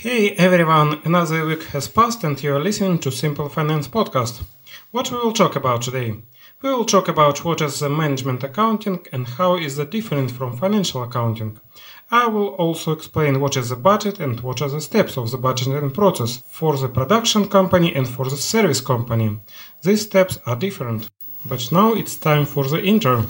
Hey everyone, another week has passed and you are listening to Simple Finance Podcast. What we will talk about today? We will talk about what is the management accounting and how is it different from financial accounting. I will also explain what is the budget and what are the steps of the budgeting process for the production company and for the service company. These steps are different. But now it's time for the intro.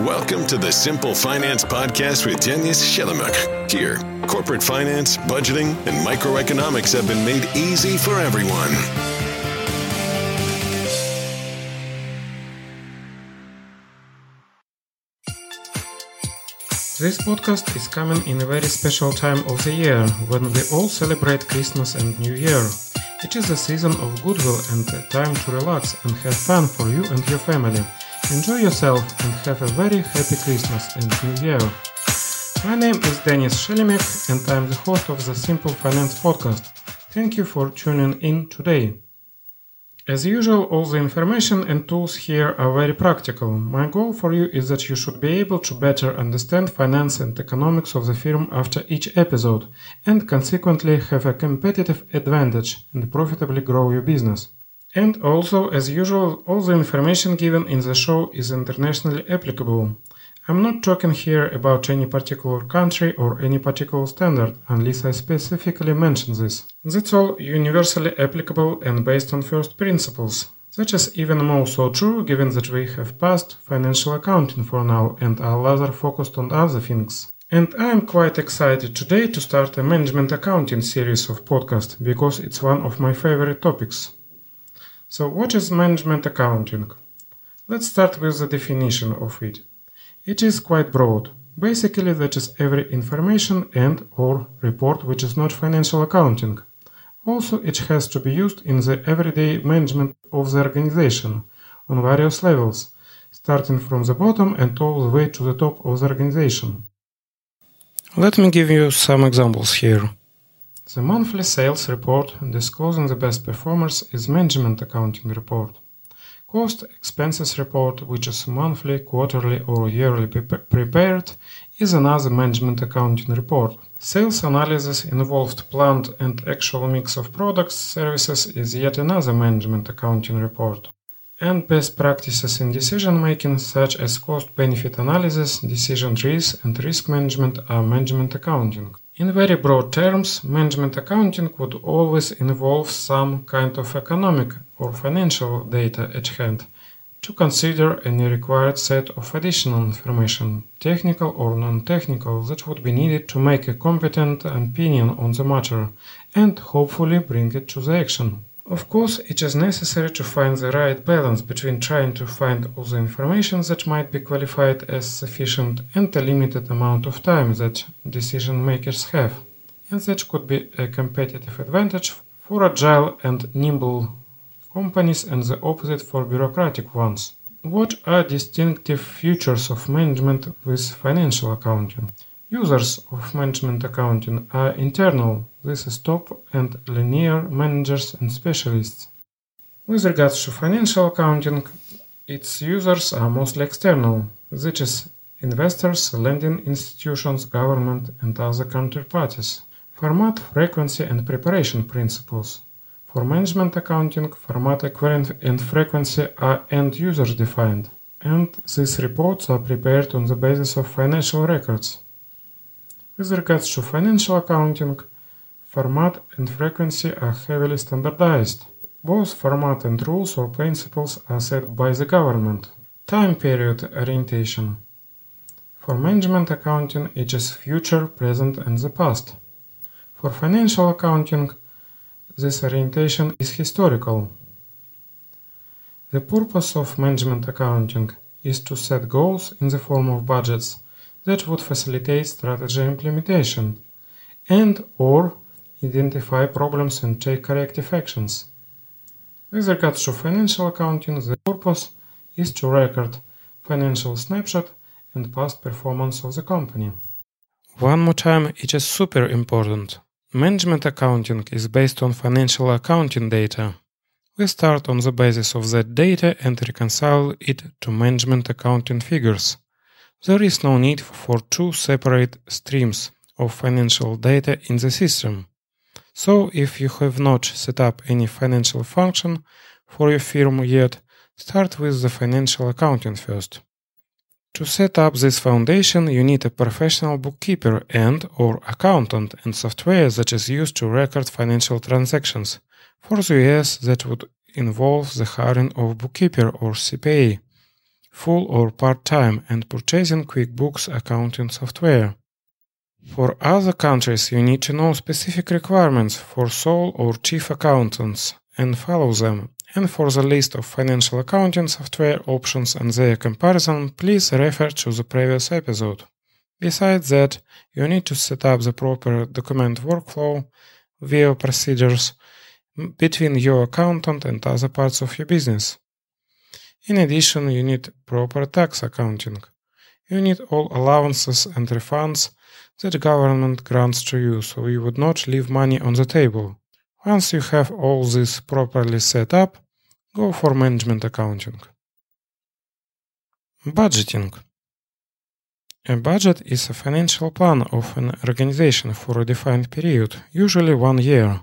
Welcome to the Simple Finance Podcast with Denis Shelemuk. Here, corporate finance, budgeting, and microeconomics have been made easy for everyone. This podcast is coming in a very special time of the year when we all celebrate Christmas and New Year. It is a season of goodwill and a time to relax and have fun for you and your family. Enjoy yourself and have a very happy Christmas and New Year. My name is Denis Shelemuk and I'm the host of the Simple Finance podcast. Thank you for tuning in today. As usual, all the information and tools here are very practical. My goal for you is that you should be able to better understand finance and economics of the firm after each episode and consequently have a competitive advantage and profitably grow your business. And also, as usual, all the information given in the show is internationally applicable. I'm not talking here about any particular country or any particular standard, unless I specifically mention this. That's all universally applicable and based on first principles. That is even more so true given that we have passed financial accounting for now and are rather focused on other things. And I'm quite excited today to start a management accounting series of podcasts because it's one of my favorite topics. So, what is management accounting? Let's start with the definition of it. It is quite broad. Basically, that is every information and or report which is not financial accounting. Also, it has to be used in the everyday management of the organization on various levels, starting from the bottom and all the way to the top of the organization. Let me give you some examples here. The monthly sales report disclosing the best performers is management accounting report. Cost expenses report, which is monthly, quarterly, or yearly prepared, is another management accounting report. Sales analysis involved planned and actual mix of products, services is yet another management accounting report. And best practices in decision making, such as cost benefit analysis, decision trees, and risk management, are management accounting. In very broad terms, management accounting would always involve some kind of economic or financial data at hand to consider any required set of additional information, technical or non-technical, that would be needed to make a competent opinion on the matter and hopefully bring it to the action. Of course, it is necessary to find the right balance between trying to find all the information that might be qualified as sufficient and the limited amount of time that decision makers have. And that could be a competitive advantage for agile and nimble companies and the opposite for bureaucratic ones. What are distinctive features of management with financial accounting? Users of management accounting are uh, internal, this is top and linear managers and specialists. With regards to financial accounting, its users are mostly external, that is, investors, lending institutions, government, and other counterparties. Format, frequency, and preparation principles. For management accounting, format, and frequency are end users defined, and these reports are prepared on the basis of financial records. With regards to financial accounting, format and frequency are heavily standardized. Both format and rules or principles are set by the government. Time period orientation. For management accounting, it is future, present, and the past. For financial accounting, this orientation is historical. The purpose of management accounting is to set goals in the form of budgets that would facilitate strategy implementation and or identify problems and take corrective actions. With regards to financial accounting, the purpose is to record financial snapshot and past performance of the company. One more time, it is super important. Management accounting is based on financial accounting data. We start on the basis of that data and reconcile it to management accounting figures. There is no need for two separate streams of financial data in the system. So, if you have not set up any financial function for your firm yet, start with the financial accounting first. To set up this foundation, you need a professional bookkeeper and or accountant and software that is used to record financial transactions. For the US, that would involve the hiring of bookkeeper or CPA, full or part-time, and purchasing QuickBooks accounting software. For other countries, you need to know specific requirements for sole or chief accountants and follow them. And for the list of financial accounting software options and their comparison, please refer to the previous episode. Besides that, you need to set up the proper document workflow via procedures between your accountant and other parts of your business. In addition, you need proper tax accounting. You need all allowances and refunds that government grants to you, so you would not leave money on the table. Once you have all this properly set up, go for management accounting. Budgeting. A budget is a financial plan of an organization for a defined period, usually one year.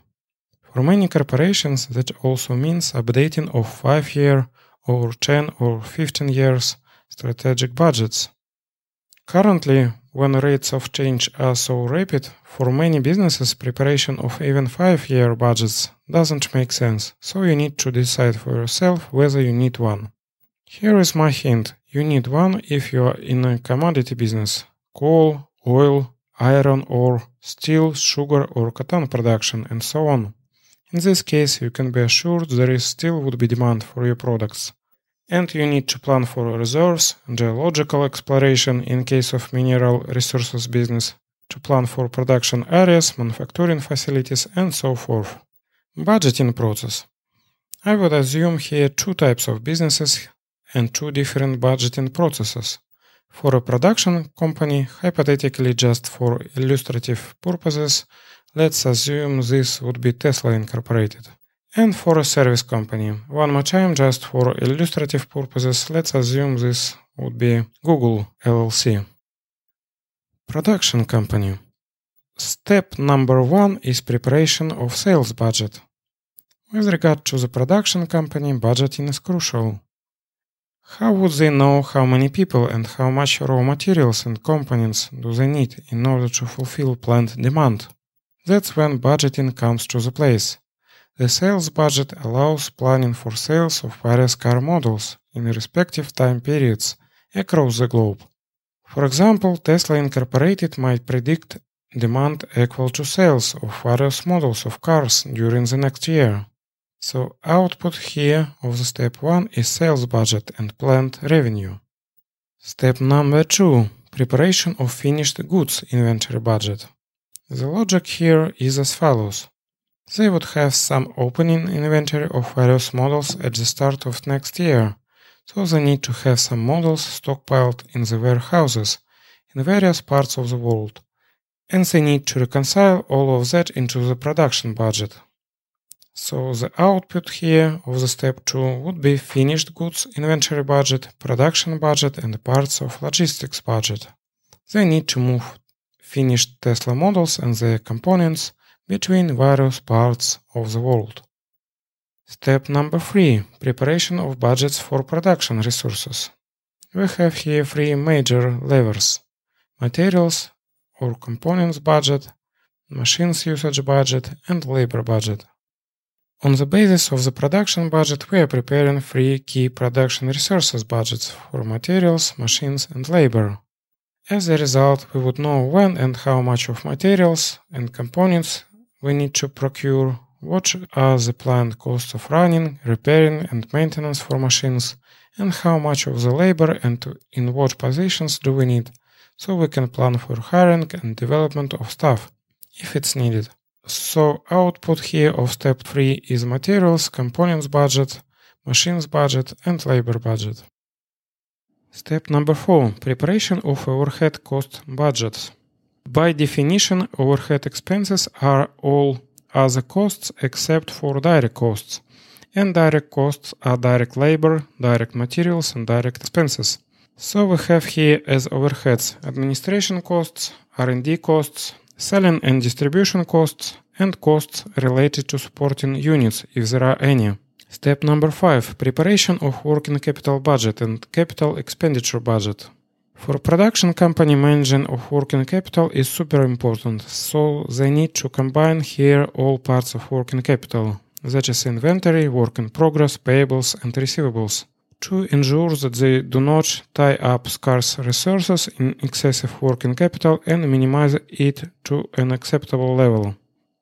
For many corporations, that also means updating of 5 year or 10 or 15 years strategic budgets. Currently, when rates of change are so rapid, for many businesses, preparation of even 5 year budgets doesn't make sense, so you need to decide for yourself whether you need one. Here is my hint you need one if you are in a commodity business coal, oil, iron ore, steel, sugar, or cotton production, and so on. In this case, you can be assured there is still would be demand for your products. And you need to plan for reserves, geological exploration in case of mineral resources business, to plan for production areas, manufacturing facilities, and so forth. Budgeting process. I would assume here two types of businesses and two different budgeting processes. For a production company, hypothetically just for illustrative purposes, let's assume this would be Tesla Incorporated. And for a service company, one more time, just for illustrative purposes, let's assume this would be Google LLC. Production company. Step number one is preparation of sales budget. With regard to the production company, budgeting is crucial. How would they know how many people and how much raw materials and components do they need in order to fulfill planned demand? That's when budgeting comes to the place. The sales budget allows planning for sales of various car models in respective time periods across the globe. For example, Tesla Incorporated might predict demand equal to sales of various models of cars during the next year. So output here of the step 1 is sales budget and planned revenue. Step number 2 preparation of finished goods inventory budget. The logic here is as follows. They would have some opening inventory of various models at the start of next year, so they need to have some models stockpiled in the warehouses in various parts of the world, and they need to reconcile all of that into the production budget. So the output here of the step 2 would be finished goods inventory budget, production budget, and parts of logistics budget. They need to move finished Tesla models and their components between various parts of the world. Step number 3 Preparation of budgets for production resources. We have here three major levers materials or components budget, machines usage budget, and labor budget. On the basis of the production budget, we are preparing three key production resources budgets for materials, machines, and labor. As a result, we would know when and how much of materials and components we need to procure, what are the planned costs of running, repairing, and maintenance for machines, and how much of the labor and in what positions do we need, so we can plan for hiring and development of staff, if it's needed. So output here of step 3 is materials, components budget, machines budget and labor budget. Step number 4 preparation of overhead cost budgets. By definition, overhead expenses are all other costs except for direct costs. And direct costs are direct labor, direct materials, and direct expenses. So we have here as overheads administration costs, R&D costs, selling and distribution costs, and costs related to supporting units if there are any. Step number 5 preparation of working capital budget and capital expenditure budget. For production company managing of working capital is super important, so they need to combine here all parts of working capital, such as inventory, work in progress, payables and receivables, to ensure that they do not tie up scarce resources in excessive working capital and minimize it to an acceptable level.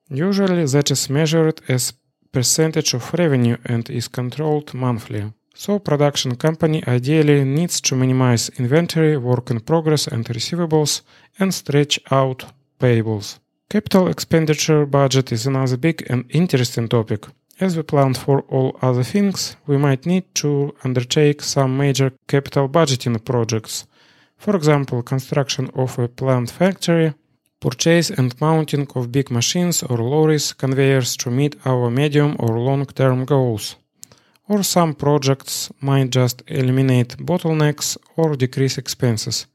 Usually that is measured as percentage of revenue and is controlled monthly. So production company ideally needs to minimize inventory, work in progress and receivables and stretch out payables. Capital expenditure budget is another big and interesting topic. As we planned for all other things, we might need to undertake some major capital budgeting projects. For example, construction of a plant factory, purchase and mounting of big machines or lorries, conveyors to meet our medium or long-term goals or some projects might just eliminate bottlenecks or decrease expenses.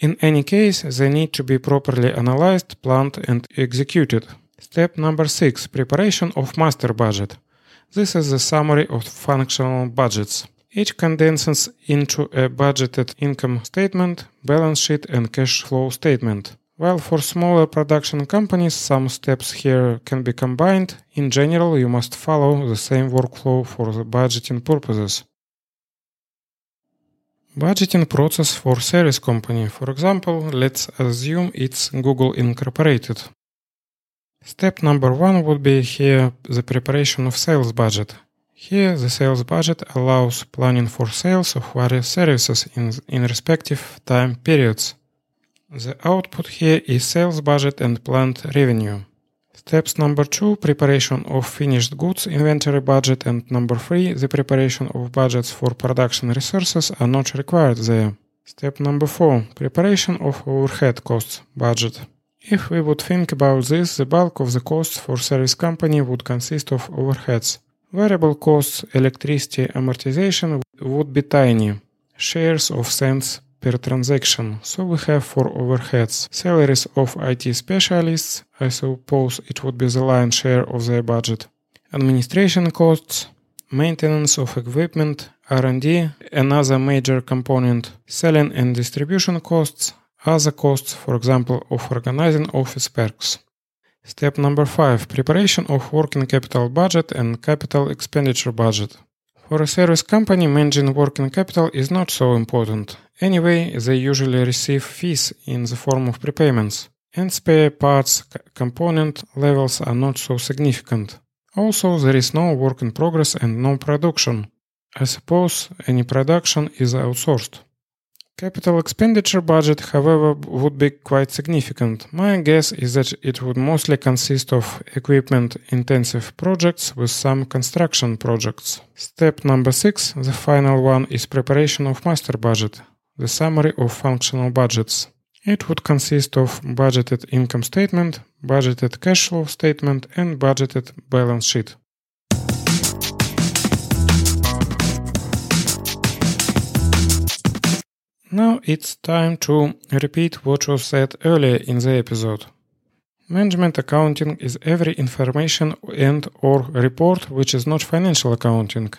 In any case, they need to be properly analyzed, planned, and executed. Step number 6 Preparation of master budget. This is the summary of functional budgets. Each condenses into a budgeted income statement, balance sheet, and cash flow statement. While for smaller production companies some steps here can be combined, in general you must follow the same workflow for the budgeting purposes. Budgeting process for service company, for example, let's assume it's Google Incorporated. Step number one would be here the preparation of sales budget. Here the sales budget allows planning for sales of various services in, in respective time periods. The output here is sales budget and planned revenue. Steps number two, preparation of finished goods inventory budget, and number three, the preparation of budgets for production resources are not required there. Step number four, preparation of overhead costs budget. If we would think about this, the bulk of the costs for service company would consist of overheads. Variable costs, electricity, amortization would be tiny. Shares of cents per transaction. So we have four overheads salaries of IT specialists, I suppose it would be the lion's share of their budget. Administration costs, maintenance of equipment, R&D, another major component, selling and distribution costs, other costs, for example, of organizing office perks. Step number 5 Preparation of working capital budget and capital expenditure budget. For a service company, managing working capital is not so important. Anyway, they usually receive fees in the form of prepayments, and spare parts component levels are not so significant. Also, there is no work in progress and no production. I suppose any production is outsourced. Capital expenditure budget, however, would be quite significant. My guess is that it would mostly consist of equipment intensive projects with some construction projects. Step number 6, the final one, is preparation of master budget the summary of functional budgets. It would consist of budgeted income statement, budgeted cash flow statement, and budgeted balance sheet. Now it's time to repeat what was said earlier in the episode. Management accounting is every information and or report which is not financial accounting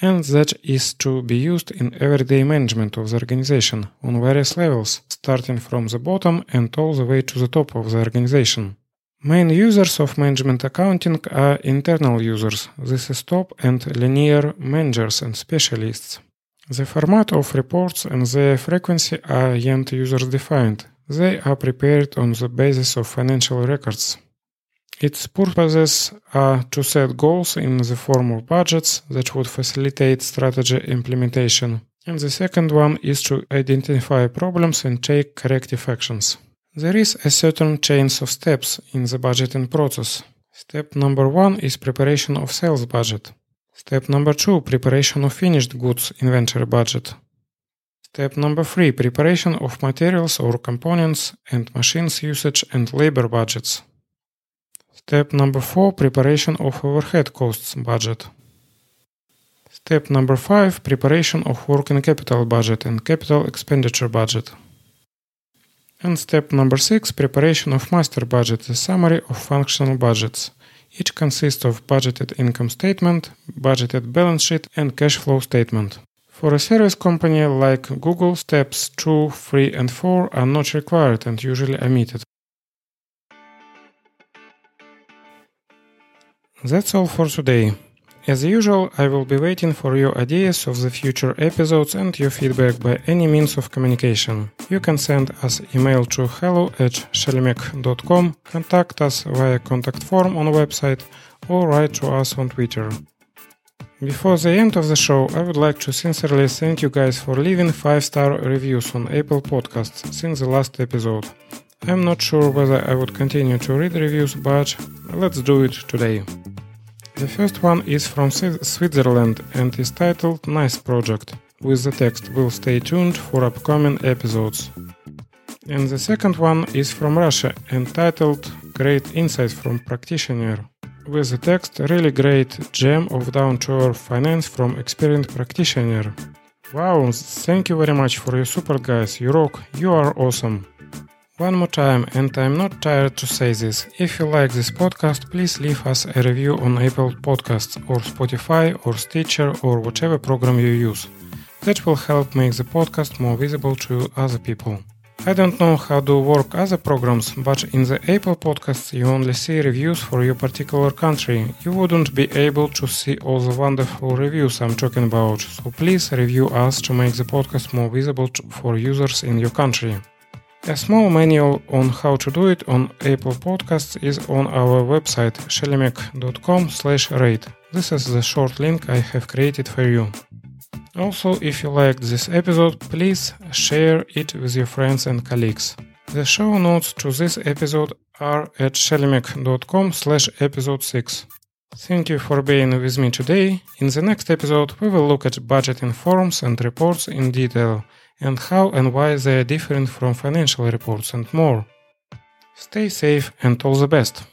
and that is to be used in everyday management of the organization on various levels, starting from the bottom and all the way to the top of the organization. Main users of management accounting are internal users, this is top and linear managers and specialists. The format of reports and their frequency are end users defined. They are prepared on the basis of financial records. Its purposes are to set goals in the form of budgets that would facilitate strategy implementation. And the second one is to identify problems and take corrective actions. There is a certain chain of steps in the budgeting process. Step number one is preparation of sales budget. Step number two, preparation of finished goods inventory budget. Step number three, preparation of materials or components and machines usage and labor budgets. Step number four preparation of overhead costs budget. Step number 5 Preparation of working capital budget and capital expenditure budget. And step number 6 Preparation of master budget, a summary of functional budgets. Each consists of budgeted income statement, budgeted balance sheet, and cash flow statement. For a service company like Google, steps 2, 3, and 4 are not required and usually omitted. That's all for today. As usual, I will be waiting for your ideas of the future episodes and your feedback by any means of communication. You can send us email to hello at shelemuk.com, contact us via contact form on website, or write to us on Twitter. Before the end of the show, I would like to sincerely thank you guys for leaving 5-star reviews on Apple Podcasts since the last episode. I'm not sure whether I would continue to read reviews, but let's do it today. The first one is from Switzerland and is titled Nice Project, with the text Will stay tuned for upcoming episodes. And the second one is from Russia and titled Great Insights from Practitioner, with the text Really great gem of down to earth finance from experienced practitioner. Wow, thank you very much for your support, guys. You rock, you are awesome. One more time, and I'm not tired to say this. If you like this podcast, please leave us a review on Apple Podcasts or Spotify or Stitcher or whatever program you use. That will help make the podcast more visible to other people. I don't know how to work other programs, but in the Apple Podcasts you only see reviews for your particular country. You wouldn't be able to see all the wonderful reviews I'm talking about, so please review us to make the podcast more visible for users in your country. A small manual on how to do it on Apple Podcasts is on our website shelemuk.com slash rate. This is the short link I have created for you. Also, if you liked this episode, please share it with your friends and colleagues. The show notes to this episode are at shelemuk.com slash episode 6. Thank you for being with me today. In the next episode, we will look at budgeting forms and reports in detail and how and why they are different from financial reports and more. Stay safe and all the best!